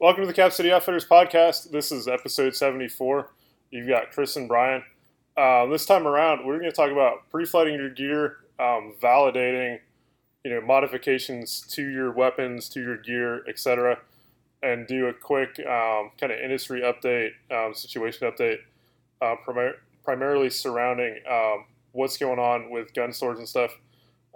Welcome to the Cap City Outfitters podcast. This is episode 74. You've got Chris and Brian. Uh, this time around, we're going to talk about pre-flighting your gear, um, validating, you know, modifications to your weapons, to your gear, etc., and do a quick um, kind of industry update, um, situation update, uh, primar- primarily surrounding um, what's going on with gun stores and stuff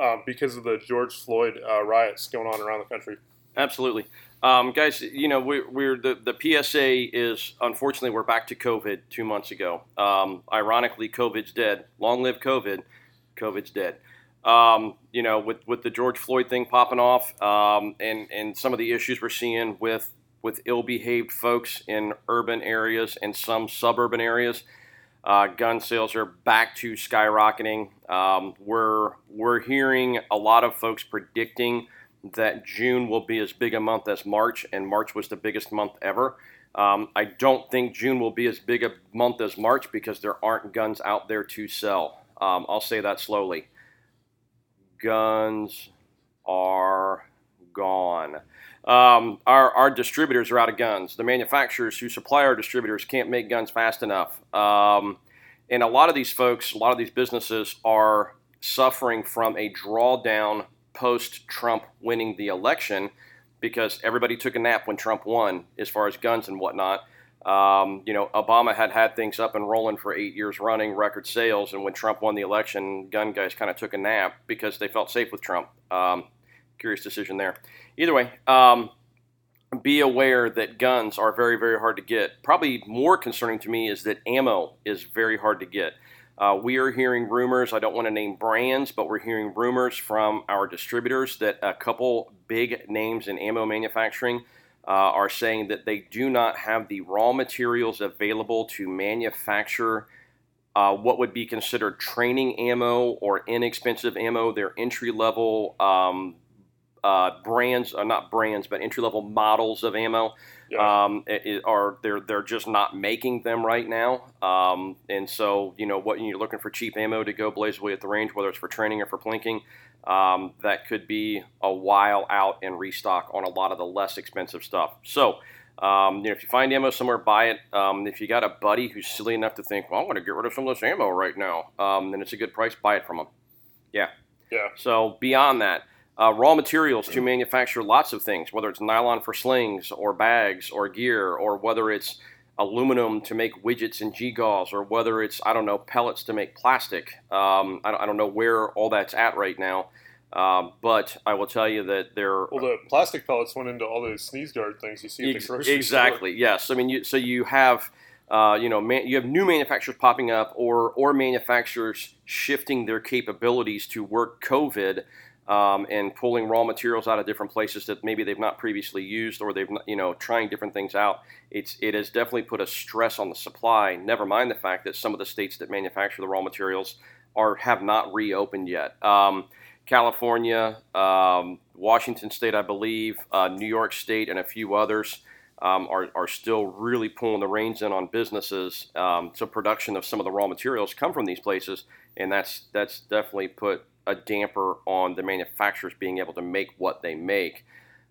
um, because of the George Floyd uh, riots going on around the country. Absolutely. Um, guys, you know, we're, we're, the, the PSA is unfortunately we're back to COVID two months ago. Um, ironically, COVID's dead. Long live COVID. COVID's dead. Um, you know, with, with the George Floyd thing popping off um, and, and some of the issues we're seeing with, with ill behaved folks in urban areas and some suburban areas, uh, gun sales are back to skyrocketing. Um, we're, we're hearing a lot of folks predicting that June will be as big a month as March, and March was the biggest month ever. Um, I don't think June will be as big a month as March because there aren't guns out there to sell. Um, I'll say that slowly. Guns are gone. Um, our, our distributors are out of guns. The manufacturers who supply our distributors can't make guns fast enough. Um, and a lot of these folks, a lot of these businesses are suffering from a drawdown post Trump winning the election because everybody took a nap when Trump won as far as guns and whatnot. Um, you know, Obama had had things up and rolling for eight years running, record sales, and when Trump won the election, gun guys kind of took a nap because they felt safe with Trump. Um, curious decision there. Either way, um, be aware that guns are very, very hard to get. Probably more concerning to me is that ammo is very hard to get. Uh, we are hearing rumors, I don't want to name brands, but we're hearing rumors from our distributors that a couple big names in ammo manufacturing uh, are saying that they do not have the raw materials available to manufacture uh, what would be considered training ammo or inexpensive ammo. Their entry level um, uh, brands, uh, not brands, but entry level models of ammo yeah. um, it, are they're they're just not making them right now. Um, and so you know what you're looking for cheap ammo to go blaze away at the range, whether it's for training or for plinking. Um, that could be a while out and restock on a lot of the less expensive stuff. So. Um, you know, if you find ammo somewhere, buy it. Um, if you got a buddy who's silly enough to think, "Well, I'm going to get rid of some of this ammo right now," um, then it's a good price. Buy it from them. Yeah. Yeah. So beyond that, uh, raw materials to manufacture lots of things, whether it's nylon for slings or bags or gear, or whether it's aluminum to make widgets and G-gauze, or whether it's I don't know pellets to make plastic. Um, I, don't, I, don't, know where all that's at right now, uh, but I will tell you that there. Well, the plastic pellets went into all those sneeze guard things you see at the grocery exactly, store. yes. I mean, you, so you have. Uh, you know, man, you have new manufacturers popping up, or or manufacturers shifting their capabilities to work COVID um, and pulling raw materials out of different places that maybe they've not previously used or they've you know trying different things out. It's it has definitely put a stress on the supply. Never mind the fact that some of the states that manufacture the raw materials are have not reopened yet. Um, California, um, Washington State, I believe, uh, New York State, and a few others. Um, are, are still really pulling the reins in on businesses. Um, so production of some of the raw materials come from these places, and that's that's definitely put a damper on the manufacturers being able to make what they make.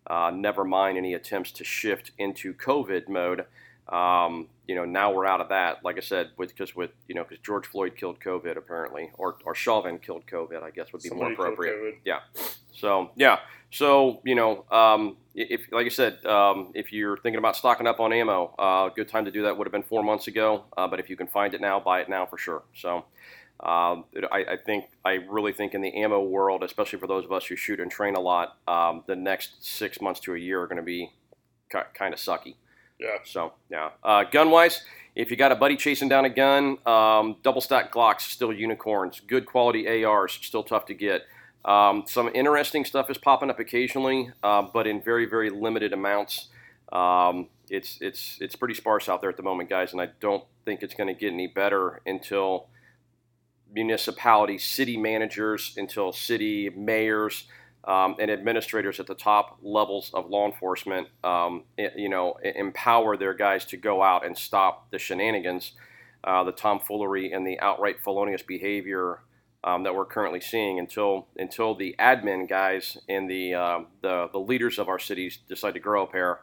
Uh, never mind any attempts to shift into COVID mode. Um, you know, now we're out of that. Like I said, because with, with, you know, because George Floyd killed COVID apparently, or or Chauvin killed COVID, I guess would be Somebody more appropriate. Yeah. So yeah. So you know, um, if like I said, um, if you're thinking about stocking up on ammo, a uh, good time to do that would have been four months ago. Uh, but if you can find it now, buy it now for sure. So. Um, I, I, think I really think in the ammo world, especially for those of us who shoot and train a lot, um, the next six months to a year are going to be kind of sucky. Yeah. So yeah. Uh, gun wise, if you got a buddy chasing down a gun, um, double stack Glocks still unicorns. Good quality ARs still tough to get. Um, some interesting stuff is popping up occasionally, uh, but in very very limited amounts. Um, it's it's it's pretty sparse out there at the moment, guys, and I don't think it's going to get any better until municipalities, city managers, until city mayors um, and administrators at the top levels of law enforcement, um, you know, empower their guys to go out and stop the shenanigans, uh, the tomfoolery, and the outright felonious behavior um, that we're currently seeing. Until until the admin guys and the, uh, the the leaders of our cities decide to grow a pair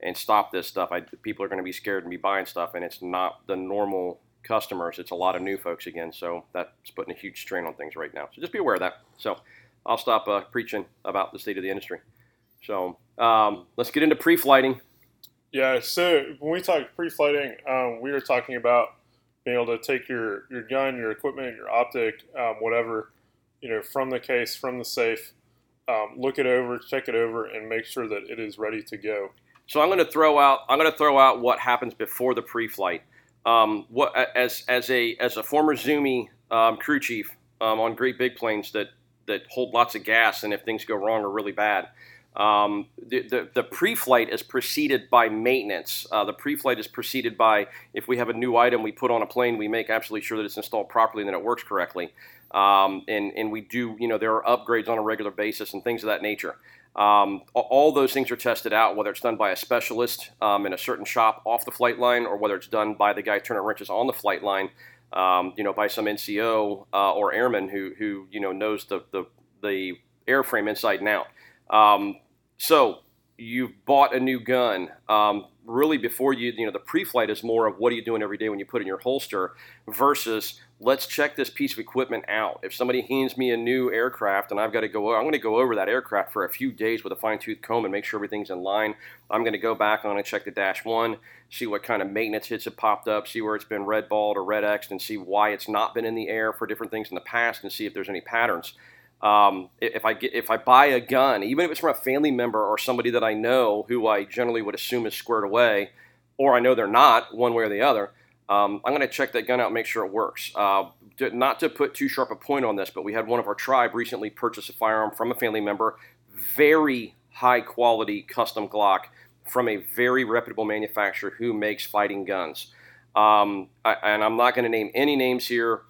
and stop this stuff. I, people are going to be scared and be buying stuff, and it's not the normal customers. It's a lot of new folks again, so that's putting a huge strain on things right now. So just be aware of that. So I'll stop uh, preaching about the state of the industry. So um, let's get into pre-flighting. Yeah. So when we talk pre-flighting, um, we were talking about being able to take your your gun, your equipment, your optic, um, whatever, you know, from the case, from the safe, um, look it over, check it over, and make sure that it is ready to go. So I'm going to throw out I'm going to throw out what happens before the pre-flight. Um, what as as a as a former Zoomie um, crew chief um, on great big planes that that hold lots of gas, and if things go wrong are really bad. Um, the, the, the, pre-flight is preceded by maintenance. Uh, the pre-flight is preceded by if we have a new item we put on a plane, we make absolutely sure that it's installed properly and that it works correctly. Um, and, and we do, you know, there are upgrades on a regular basis and things of that nature. Um, all those things are tested out, whether it's done by a specialist um, in a certain shop off the flight line, or whether it's done by the guy turning wrenches on the flight line, um, you know, by some NCO uh, or airman who, who you know knows the, the, the airframe inside and out. Um, so you've bought a new gun. Um, really, before you, you know, the pre-flight is more of what are you doing every day when you put in your holster versus let's check this piece of equipment out. If somebody hands me a new aircraft and I've got to go, I'm going to go over that aircraft for a few days with a fine-tooth comb and make sure everything's in line. I'm going to go back on and check the dash one, see what kind of maintenance hits have popped up, see where it's been red balled or red X'd, and see why it's not been in the air for different things in the past, and see if there's any patterns. Um, if I get if I buy a gun, even if it's from a family member or somebody that I know who I generally would assume is squared away, or I know they're not, one way or the other, um, I'm going to check that gun out make sure it works. Uh, to, not to put too sharp a point on this, but we had one of our tribe recently purchase a firearm from a family member, very high quality custom Glock from a very reputable manufacturer who makes fighting guns. Um, I, and I'm not going to name any names here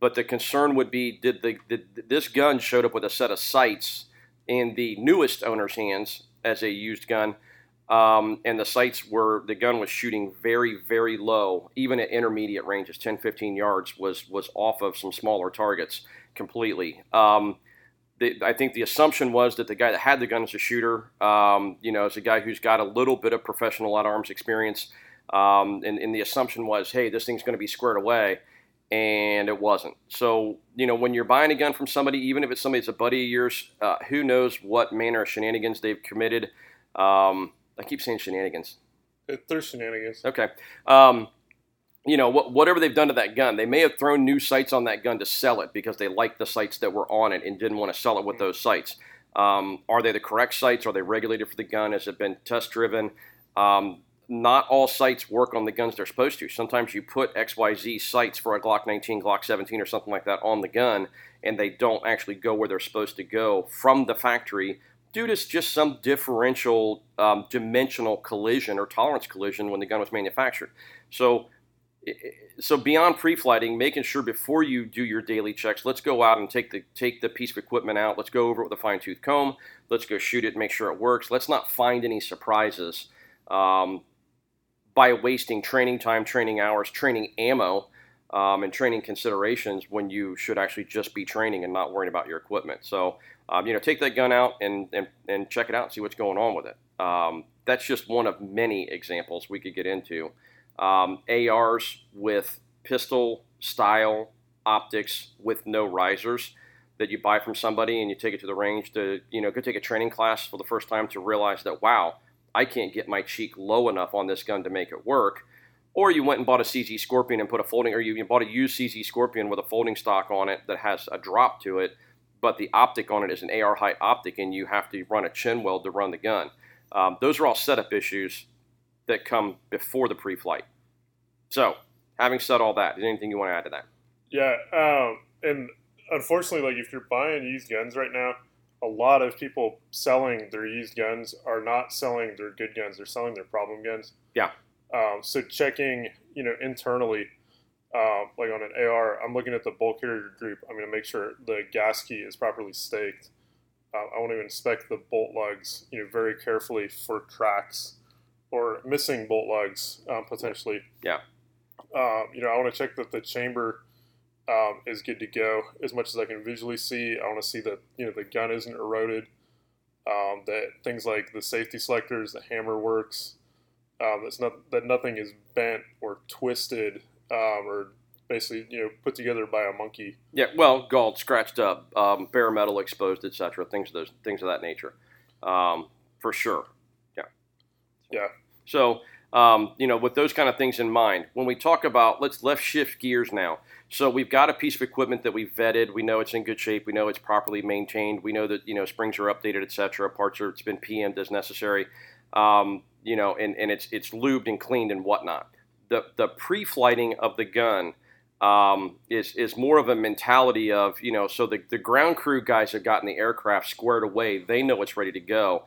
but the concern would be did, the, did this gun showed up with a set of sights in the newest owner's hands as a used gun um, and the sights were the gun was shooting very very low even at intermediate ranges 10 15 yards was was off of some smaller targets completely um, the, I think the assumption was that the guy that had the gun is a shooter. Um, you know, is a guy who's got a little bit of professional at arms experience. Um, and, and, the assumption was, hey, this thing's going to be squared away and it wasn't. So, you know, when you're buying a gun from somebody, even if it's somebody that's a buddy of yours, uh, who knows what manner of shenanigans they've committed. Um, I keep saying shenanigans. They're shenanigans. Okay. Um, you know, wh- whatever they've done to that gun, they may have thrown new sights on that gun to sell it because they liked the sights that were on it and didn't want to sell it with those sights. Um, are they the correct sights? Are they regulated for the gun? Has it been test driven? Um, not all sights work on the guns they're supposed to. Sometimes you put XYZ sights for a Glock 19, Glock 17, or something like that on the gun, and they don't actually go where they're supposed to go from the factory due to just some differential um, dimensional collision or tolerance collision when the gun was manufactured. So, so beyond pre-flighting, making sure before you do your daily checks, let's go out and take the take the piece of equipment out. Let's go over it with a fine tooth comb. Let's go shoot it, make sure it works. Let's not find any surprises. Um, by wasting training time, training hours, training ammo, um, and training considerations when you should actually just be training and not worrying about your equipment. So, um, you know, take that gun out and, and, and check it out and see what's going on with it. Um, that's just one of many examples we could get into. Um, ARs with pistol style optics with no risers that you buy from somebody and you take it to the range to, you know, go take a training class for the first time to realize that, wow, I can't get my cheek low enough on this gun to make it work. Or you went and bought a CZ Scorpion and put a folding, or you bought a used CZ Scorpion with a folding stock on it that has a drop to it, but the optic on it is an AR height optic, and you have to run a chin weld to run the gun. Um, those are all setup issues that come before the pre-flight. So, having said all that, is anything you want to add to that? Yeah, um, and unfortunately, like if you're buying used guns right now, a lot of people selling their used guns are not selling their good guns; they're selling their problem guns. Yeah. Um, so checking, you know, internally, uh, like on an AR, I'm looking at the bolt carrier group. I'm going to make sure the gas key is properly staked. Uh, I want to inspect the bolt lugs, you know, very carefully for cracks or missing bolt lugs um, potentially. Yeah. Um, you know, I want to check that the chamber um, is good to go as much as I can visually see. I want to see that you know the gun isn't eroded. um, that things like the safety selectors, the hammer works, um, that's not that nothing is bent or twisted um, or basically you know put together by a monkey. Yeah, well, galled, scratched up, um, bare metal exposed, etc. Things of those things of that nature, um, for sure. Yeah. Yeah. So um, you know, with those kind of things in mind, when we talk about let's left shift gears now. So we've got a piece of equipment that we've vetted. We know it's in good shape. We know it's properly maintained. We know that you know springs are updated, etc. Parts are it's been PM'd as necessary. Um, you know, and, and it's it's lubed and cleaned and whatnot. The the pre-flighting of the gun um, is is more of a mentality of you know, so the the ground crew guys have gotten the aircraft squared away. They know it's ready to go,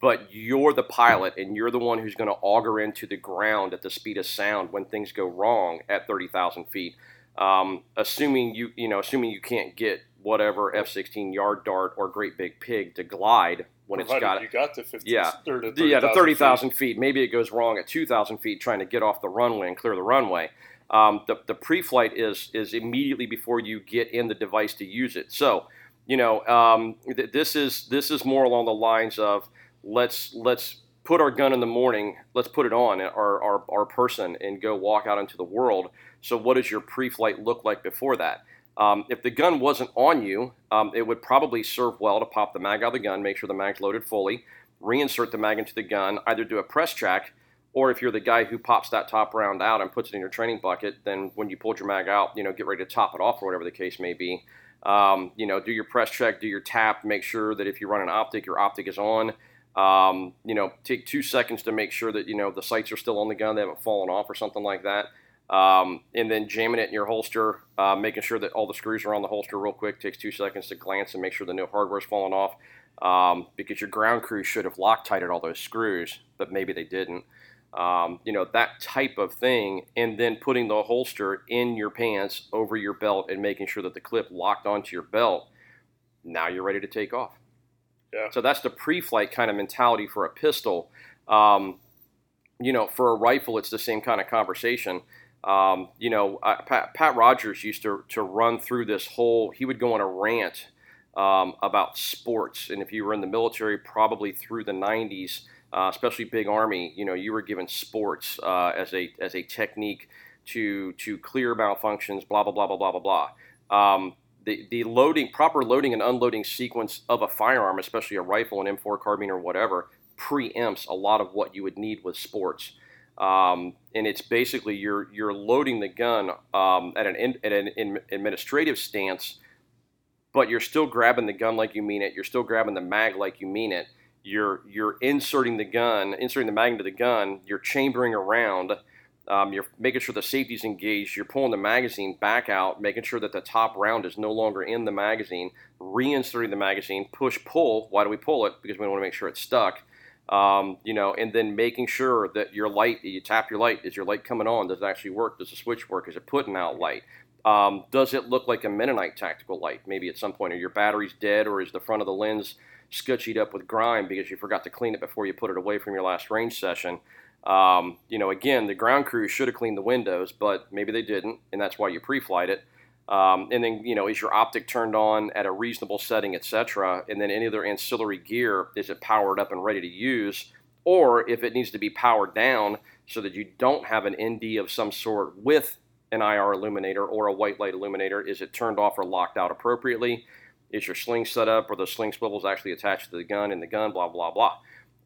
but you're the pilot and you're the one who's going to auger into the ground at the speed of sound when things go wrong at thirty thousand feet. Um, assuming you you know assuming you can't get whatever F-16 yard dart or great big pig to glide when Provided it's got you got to 50, yeah, or to the- yeah, to 30,000 30,000 feet. Maybe it goes wrong at 2,000 feet trying to get off the runway and clear the runway. Um, the, the pre-flight is is immediately before you get in the device to use it. So, you know, um, th- this is this is more along the lines of let's let's put our gun in the morning, let's put it on our, our, our person and go walk out into the world. So, what does your pre-flight look like before that? Um, if the gun wasn't on you, um, it would probably serve well to pop the mag out of the gun, make sure the mag's loaded fully, reinsert the mag into the gun, either do a press check, or if you're the guy who pops that top round out and puts it in your training bucket, then when you pulled your mag out, you know, get ready to top it off or whatever the case may be. Um, you know, do your press check, do your tap, make sure that if you run an optic, your optic is on. Um, you know, take two seconds to make sure that you know the sights are still on the gun, they haven't fallen off or something like that. Um, and then jamming it in your holster, uh, making sure that all the screws are on the holster real quick. Takes two seconds to glance and make sure that no hardware's fallen off. Um, because your ground crew should have Loctited all those screws, but maybe they didn't. Um, you know that type of thing, and then putting the holster in your pants over your belt and making sure that the clip locked onto your belt. Now you're ready to take off. Yeah. So that's the pre-flight kind of mentality for a pistol. Um, you know, for a rifle, it's the same kind of conversation. Um, you know, uh, Pat, Pat Rogers used to, to run through this whole, he would go on a rant um, about sports. And if you were in the military, probably through the 90s, uh, especially big army, you know, you were given sports uh, as a as a technique to to clear malfunctions, blah blah blah blah blah blah blah. Um, the the loading, proper loading and unloading sequence of a firearm, especially a rifle, an M4 carbine or whatever, preempts a lot of what you would need with sports. Um, and it's basically you're you're loading the gun um, at an in, at an in, administrative stance, but you're still grabbing the gun like you mean it. You're still grabbing the mag like you mean it. You're you're inserting the gun, inserting the mag into the gun. You're chambering around. Um, you're making sure the safety's engaged. You're pulling the magazine back out, making sure that the top round is no longer in the magazine. Reinserting the magazine. Push pull. Why do we pull it? Because we want to make sure it's stuck. Um, you know, and then making sure that your light, you tap your light. Is your light coming on? Does it actually work? Does the switch work? Is it putting out light? Um, does it look like a Mennonite tactical light? Maybe at some point, are your batteries dead, or is the front of the lens scutchied up with grime because you forgot to clean it before you put it away from your last range session? Um, you know, again, the ground crew should have cleaned the windows, but maybe they didn't, and that's why you pre-flight it. Um, and then, you know, is your optic turned on at a reasonable setting, etc.? And then any other ancillary gear, is it powered up and ready to use? Or if it needs to be powered down so that you don't have an ND of some sort with an IR illuminator or a white light illuminator, is it turned off or locked out appropriately? Is your sling set up or the sling swivels actually attached to the gun and the gun, blah, blah, blah.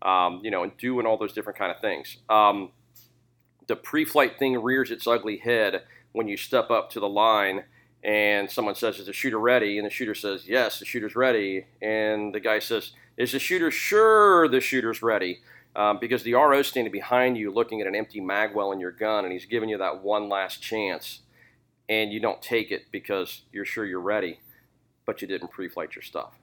Um, you know, and doing all those different kind of things. Um, the pre-flight thing rears its ugly head when you step up to the line and someone says, "Is the shooter ready?" and the shooter says, "Yes, the shooter's ready." And the guy says, "Is the shooter sure the shooter's ready?" Um, because the RO's standing behind you, looking at an empty magwell in your gun, and he's giving you that one last chance, and you don't take it because you're sure you're ready, but you didn't pre-flight your stuff.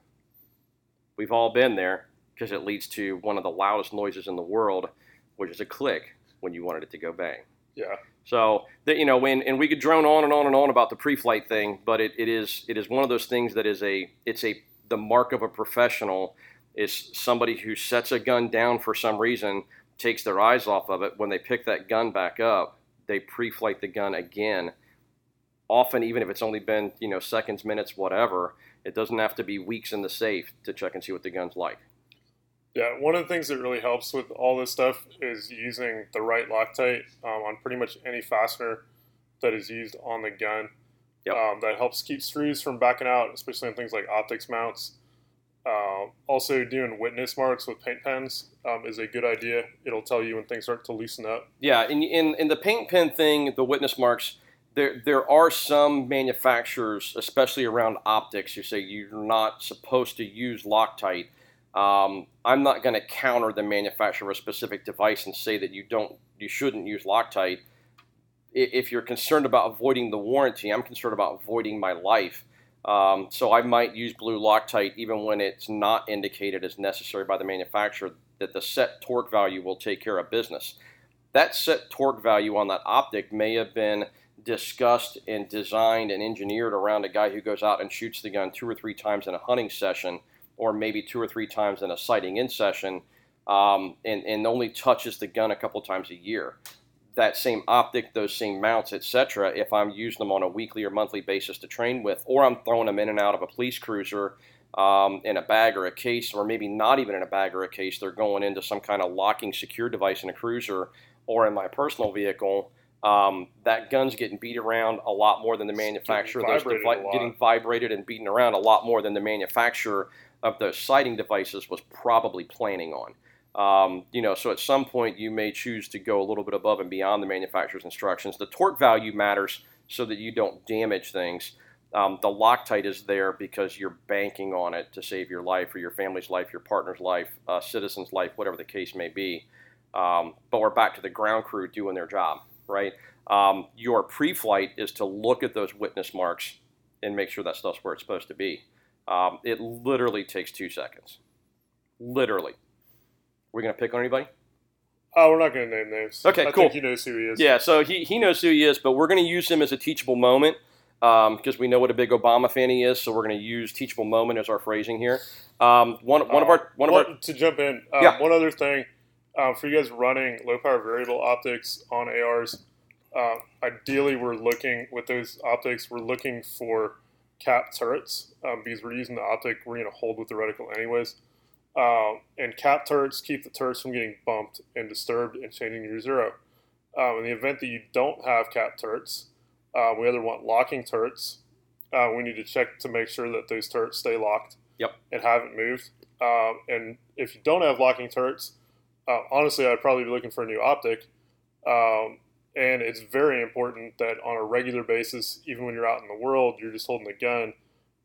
We've all been there because it leads to one of the loudest noises in the world, which is a click when you wanted it to go bang. Yeah. So that you know, when and we could drone on and on and on about the pre-flight thing, but it, it is it is one of those things that is a it's a the mark of a professional is somebody who sets a gun down for some reason, takes their eyes off of it. When they pick that gun back up, they pre-flight the gun again. Often, even if it's only been you know seconds, minutes, whatever, it doesn't have to be weeks in the safe to check and see what the gun's like. Yeah, one of the things that really helps with all this stuff is using the right Loctite um, on pretty much any fastener that is used on the gun. Yep. Um, that helps keep screws from backing out, especially on things like optics mounts. Uh, also, doing witness marks with paint pens um, is a good idea. It'll tell you when things start to loosen up. Yeah, in, in, in the paint pen thing, the witness marks, there, there are some manufacturers, especially around optics, who say you're not supposed to use Loctite. Um, I'm not going to counter the manufacturer of a specific device and say that you don't, you shouldn't use Loctite. If you're concerned about avoiding the warranty, I'm concerned about avoiding my life. Um, so I might use blue Loctite even when it's not indicated as necessary by the manufacturer that the set torque value will take care of business. That set torque value on that optic may have been discussed and designed and engineered around a guy who goes out and shoots the gun two or three times in a hunting session or maybe two or three times in a sighting in session um, and, and only touches the gun a couple times a year that same optic, those same mounts, etc., if I'm using them on a weekly or monthly basis to train with, or I'm throwing them in and out of a police cruiser um, in a bag or a case, or maybe not even in a bag or a case, they're going into some kind of locking secure device in a cruiser or in my personal vehicle. Um, that gun's getting beat around a lot more than the manufacturer. Getting Those vibrated a getting vibrated and beaten around a lot more than the manufacturer of the sighting devices was probably planning on. Um, you know, so at some point you may choose to go a little bit above and beyond the manufacturer's instructions. The torque value matters so that you don't damage things. Um, the Loctite is there because you're banking on it to save your life or your family's life, your partner's life, uh, citizen's life, whatever the case may be. Um, but we're back to the ground crew doing their job, right? Um, your pre-flight is to look at those witness marks and make sure that stuff's where it's supposed to be. Um, it literally takes two seconds. Literally. We're gonna pick on anybody? Oh, we're not going to name names. Okay, I cool. think he knows who he is. Yeah, so he, he knows who he is, but we're going to use him as a teachable moment because we know what a big Obama fan he is. So we're going to use teachable moment as our phrasing here. Um, one one of Uh, our one of our to jump in. Um, Yeah. One other thing um, for you guys running low power variable optics on ARs. Uh, ideally, we're looking with those optics. We're looking for cap turrets um, because we're using the optic. We're going to hold with the reticle anyways. Um, and cap turrets keep the turrets from getting bumped and disturbed and changing your zero. Um, in the event that you don't have cap turrets, uh, we either want locking turrets. Uh, we need to check to make sure that those turrets stay locked Yep. and haven't moved. Um, and if you don't have locking turrets, uh, honestly, I'd probably be looking for a new optic. Um, and it's very important that on a regular basis, even when you're out in the world, you're just holding a gun.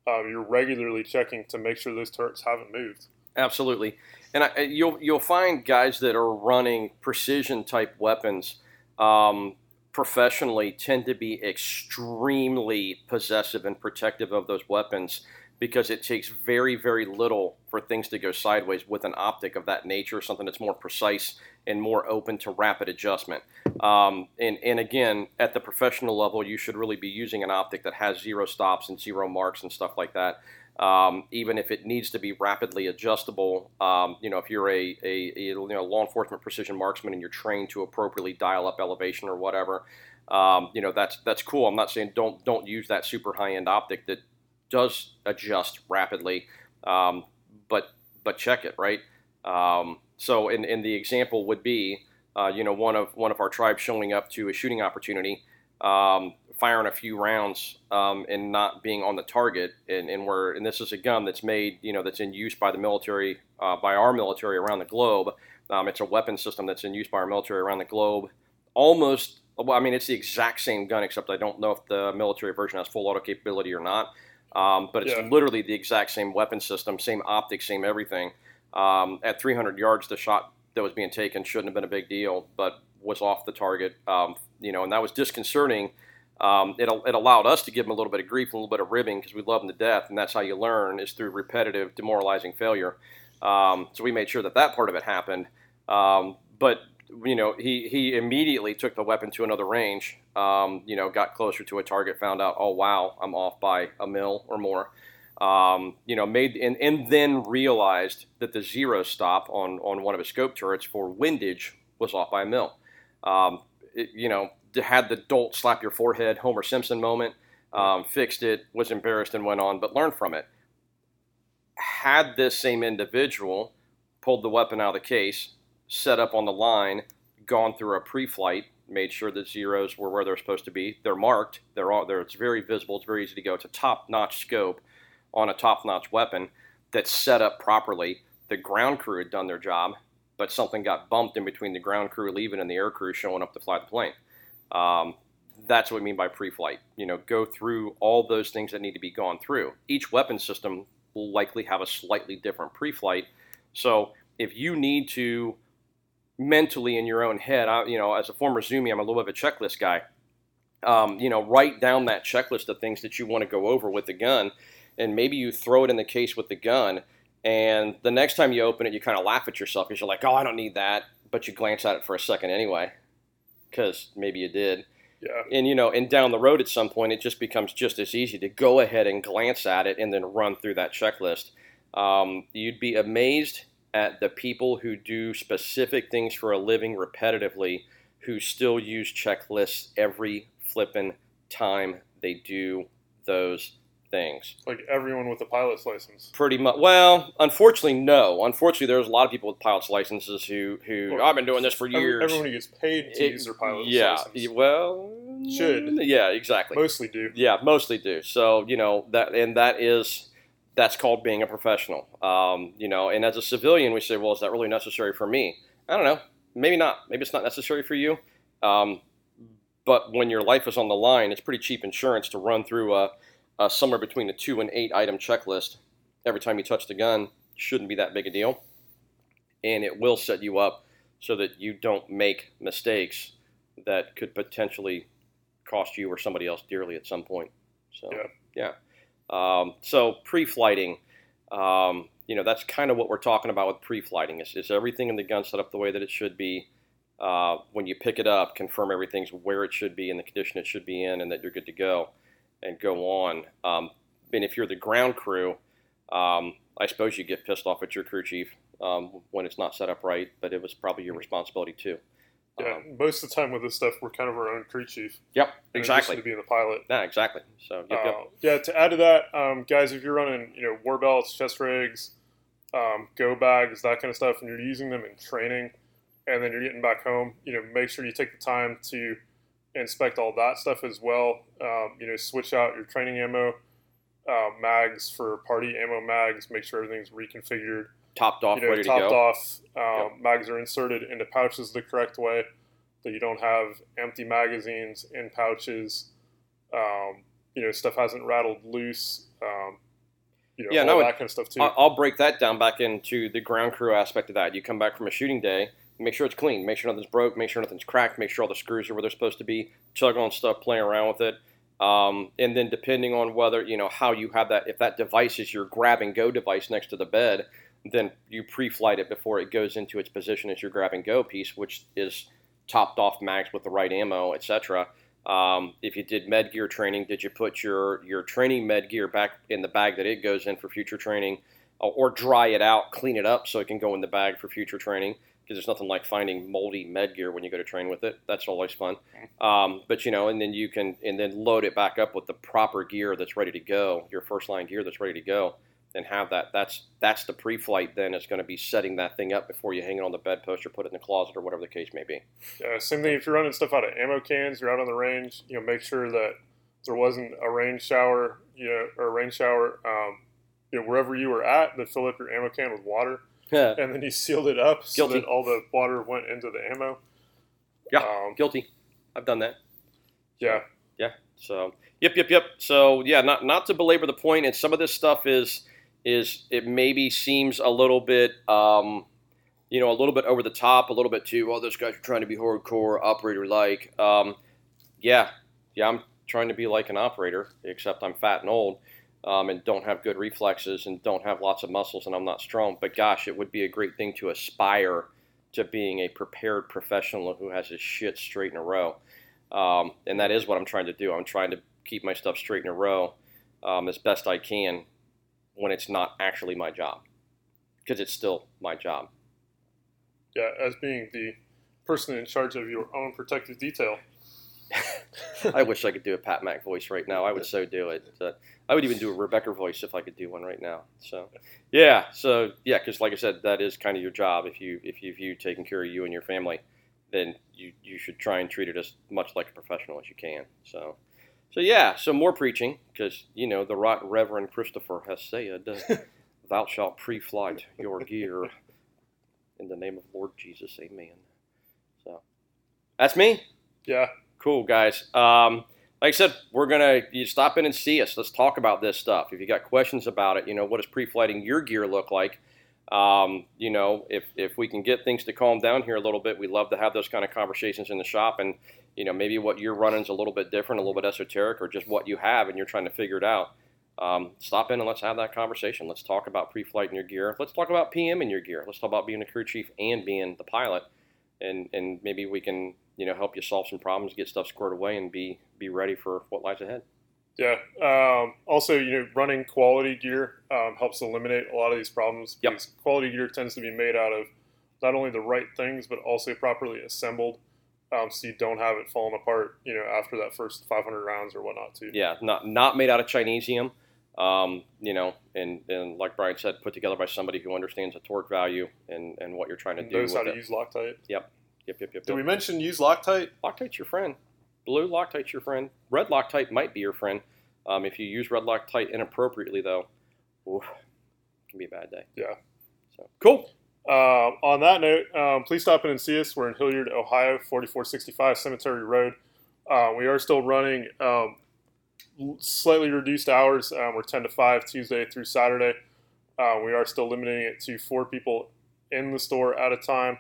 Um, you're regularly checking to make sure those turrets haven't moved. Absolutely, and I, you'll you'll find guys that are running precision type weapons um, professionally tend to be extremely possessive and protective of those weapons because it takes very very little for things to go sideways with an optic of that nature, something that's more precise and more open to rapid adjustment. Um, and and again, at the professional level, you should really be using an optic that has zero stops and zero marks and stuff like that um, even if it needs to be rapidly adjustable. Um, you know, if you're a, a, a, you know law enforcement precision marksman and you're trained to appropriately dial up elevation or whatever, um, you know that's that's cool. I'm not saying don't don't use that super high end optic that does adjust rapidly, um, but but check it right. Um, so, in, in the example would be, uh, you know, one of one of our tribes showing up to a shooting opportunity um, firing a few rounds um, and not being on the target. And, and we're and this is a gun that's made, you know, that's in use by the military, uh, by our military around the globe. Um, it's a weapon system that's in use by our military around the globe. Almost, well, I mean, it's the exact same gun, except I don't know if the military version has full auto capability or not. Um, but it's Yeah. literally the exact same weapon system, same optics, same everything. Um, at 300 yards, the shot that was being taken shouldn't have been a big deal, but was off the target. Um, you know, and that was disconcerting. Um, it, it allowed us to give him a little bit of grief, a little bit of ribbing because we love him to death, and that's how you learn is through repetitive, demoralizing failure. Um, so we made sure that that part of it happened. Um, but you know, he he immediately took the weapon to another range. Um, you know, got closer to a target, found out, oh wow, I'm off by a mil or more. Um, you know, made and, and then realized that the zero stop on on one of his scope turrets for windage was off by a mil. Um, it, you know, had the dolt slap your forehead, Homer Simpson moment. Um, fixed it, was embarrassed, and went on, but learned from it. Had this same individual pulled the weapon out of the case, set up on the line, gone through a pre-flight, made sure that zeros were where they're supposed to be. They're marked. They're all there. It's very visible. It's very easy to go. It's a top-notch scope on a top-notch weapon that's set up properly. The ground crew had done their job, but something got bumped in between the ground crew leaving and the air crew showing up to fly the plane. Um, that's what we mean by pre-flight. You know, go through all those things that need to be gone through. Each weapon system will likely have a slightly different pre-flight. So if you need to mentally in your own head, I, you know, as a former Zoomie, I'm a little bit of a checklist guy. Um, you know, write down that checklist of things that you want to go over with the gun, and maybe you throw it in the case with the gun. And the next time you open it, you kind of laugh at yourself because you're like, "Oh, I don't need that," but you glance at it for a second anyway, because maybe you did. Yeah. And you know, and down the road at some point, it just becomes just as easy to go ahead and glance at it and then run through that checklist. Um, you'd be amazed at the people who do specific things for a living repetitively, who still use checklists every flipping time they do those things. Like everyone with a pilot's license. Pretty much. Well, unfortunately, no. Unfortunately, there's a lot of people with pilot's licenses who who Well, I've been doing this for years. Everyone who gets paid to It- use their pilot's yeah. license. Well, Should. Yeah, exactly. Mostly do. Yeah, mostly do. So you know that, and that is that's called being a professional. Um, you know, and as a civilian, we say, well, is that really necessary for me? I don't know. Maybe not. Maybe it's not necessary for you. Um, but when your life is on the line, it's pretty cheap insurance to run through a, a somewhere between a two and eight item checklist every time you touch the gun. Shouldn't be that big a deal, and it will set you up so that you don't make mistakes that could potentially cost you or somebody else dearly at some point. So Yeah. yeah. Um, so pre-flighting, um, you know, that's kind of what we're talking about with pre-flighting. Is, is everything in the gun set up the way that it should be? Uh, when you pick it up, confirm everything's where it should be in the condition it should be in, and that you're good to go, and go on. Um, and if you're the ground crew, um, I suppose you get pissed off at your crew chief um, when it's not set up right, but it was probably your responsibility too. Yeah. Um, Most of the time with this stuff, we're kind of our own crew chief. yep, exactly. To be in the pilot. Yeah, exactly. So, yep, yep. Uh, yeah, to add to that, um, guys, if you're running, you know, war belts, chest rigs, um, go bags, that kind of stuff, and you're using them in training, and then you're getting back home, you know, make sure you take the time to inspect all that stuff as well. Um, you know, switch out your training ammo uh, mags for party ammo mags. Make sure everything's reconfigured. Topped off, you know, ready to topped go. off. Um, Mags are inserted into pouches the correct way, that you don't have empty magazines in pouches. Um, you know, stuff hasn't rattled loose. Um, you know, Yeah, all no, that kind of stuff too. I'll break that down back into the ground crew aspect of that. You come back from a shooting day, make sure it's clean, make sure nothing's broke, make sure nothing's cracked, make sure all the screws are where they're supposed to be, chug on stuff, playing around with it. Um, and then depending on whether, you know, how you have that, if that device is your grab and go device next to the bed, then you pre-flight it before it goes into its position as your grab and go piece, which is topped off mags with the right ammo, etc. Um, if you did med gear training, did you put your your training med gear back in the bag that it goes in for future training, or dry it out, clean it up so it can go in the bag for future training? Because there's nothing like finding moldy med gear when you go to train with it. That's always fun. Um, but you know, and then you can and then load it back up with the proper gear that's ready to go, your first line gear that's ready to go, and have that. That's that's the pre-flight. Then it's going to be setting that thing up before you hang it on the bedpost or put it in the closet or whatever the case may be. Yeah, same thing. If you're running stuff out of ammo cans, you're out on the range. You know, make sure that there wasn't a rain shower, you know, or a rain shower. Um, you know, wherever you were at, that fill up your ammo can with water, yeah, and then you sealed it up so Guilty. that all the water went into the ammo. Yeah. Um, guilty. I've done that. yeah. Yeah. So yep, yep, yep. So yeah, not not to belabor the point, and some of this stuff is is it maybe seems a little bit um, you know a little bit over the top, a little bit too. Well, those guys are trying to be hardcore operator like. Um, yeah, yeah, I'm trying to be like an operator, except I'm fat and old. Um, and don't have good reflexes and don't have lots of muscles and I'm not strong. But gosh, it would be a great thing to aspire to being a prepared professional who has his shit straight in a row. Um, and that is what I'm trying to do. I'm trying to keep my stuff straight in a row um, as best I can when it's not actually my job, because it's still my job. Yeah, as being the person in charge of your own protective detail. I wish I could do a Pat Mac voice right now. I would so do it. Uh, I would even do a Rebecca voice if I could do one right now. So, yeah. So yeah, because like I said, that is kind of your job. If you if you view taking care of you and your family, then you you should try and treat it as much like a professional as you can. So. So yeah, so more preaching because you know the right Reverend Christopher has said, "Thou shalt pre-flight your gear in the name of Lord Jesus, Amen." So that's me. Yeah. Cool, guys. Um, like I said, we're gonna you stop in and see us. Let's talk about this stuff. If you got questions about it, you know, what does pre-flighting your gear look like? Um, you know, if if we can get things to calm down here a little bit, we love to have those kind of conversations in the shop. And you know, maybe what you're running is a little bit different, a little bit esoteric, or just what you have and you're trying to figure it out. Um, stop in and let's have that conversation. Let's talk about pre-flight in your gear. Let's talk about PM in your gear. Let's talk about being a crew chief and being the pilot, and and maybe we can you know help you solve some problems, get stuff squared away, and be be ready for what lies ahead. Yeah. Um, also, you know, running quality gear um, helps eliminate a lot of these problems Yep. quality gear tends to be made out of not only the right things but also properly assembled, um, so you don't have it falling apart. You know, after that first 500 rounds or whatnot, too. Yeah, not not made out of Chinesium. Um, you know, and, and like Brian said, put together by somebody who understands the torque value and, and what you're trying to And do. knows how with to it. use Loctite. Yep, yep, yep. Did yep. we mention use Loctite? Loctite's your friend. Blue Loctite's your friend. Red Loctite might be your friend. Um, if you use red Loctite inappropriately, though, oof, it can be a bad day. Yeah. So cool. Um, on that note, um, please stop in and see us. We're in Hilliard, Ohio, 4465 Cemetery Road. Uh, we are still running um, slightly reduced hours. Um, we're 10 to 5 Tuesday through Saturday. Uh, we are still limiting it to four people in the store at a time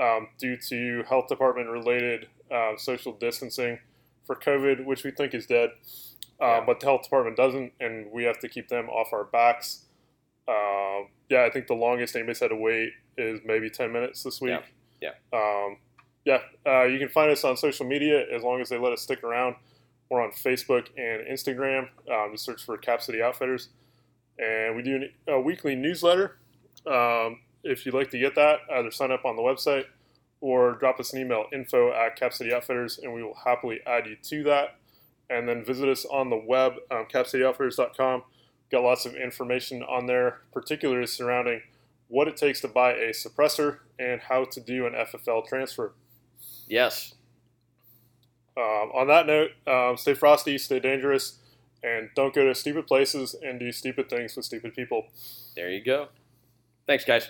um, due to health department related uh, social distancing for COVID, which we think is dead. Uh, Yeah. But the health department doesn't, and we have to keep them off our backs. Um, yeah, I think the longest anybody's had to wait is maybe 10 minutes this week. Yeah. Um, yeah. Uh, you can find us on social media as long as they let us stick around. We're on Facebook and Instagram. Um, just search for Cap City Outfitters. And we do a weekly newsletter. Um, if you'd like to get that, either sign up on the website or drop us an email info at Cap City Outfitters, and we will happily add you to that. And then visit us on the web, um, capcityoutfitters.com. Got lots of information on there, particularly surrounding what it takes to buy a suppressor and how to do an FFL transfer. Yes. Um, on that note, um, stay frosty, stay dangerous, and don't go to stupid places and do stupid things with stupid people. There you go. Thanks, guys.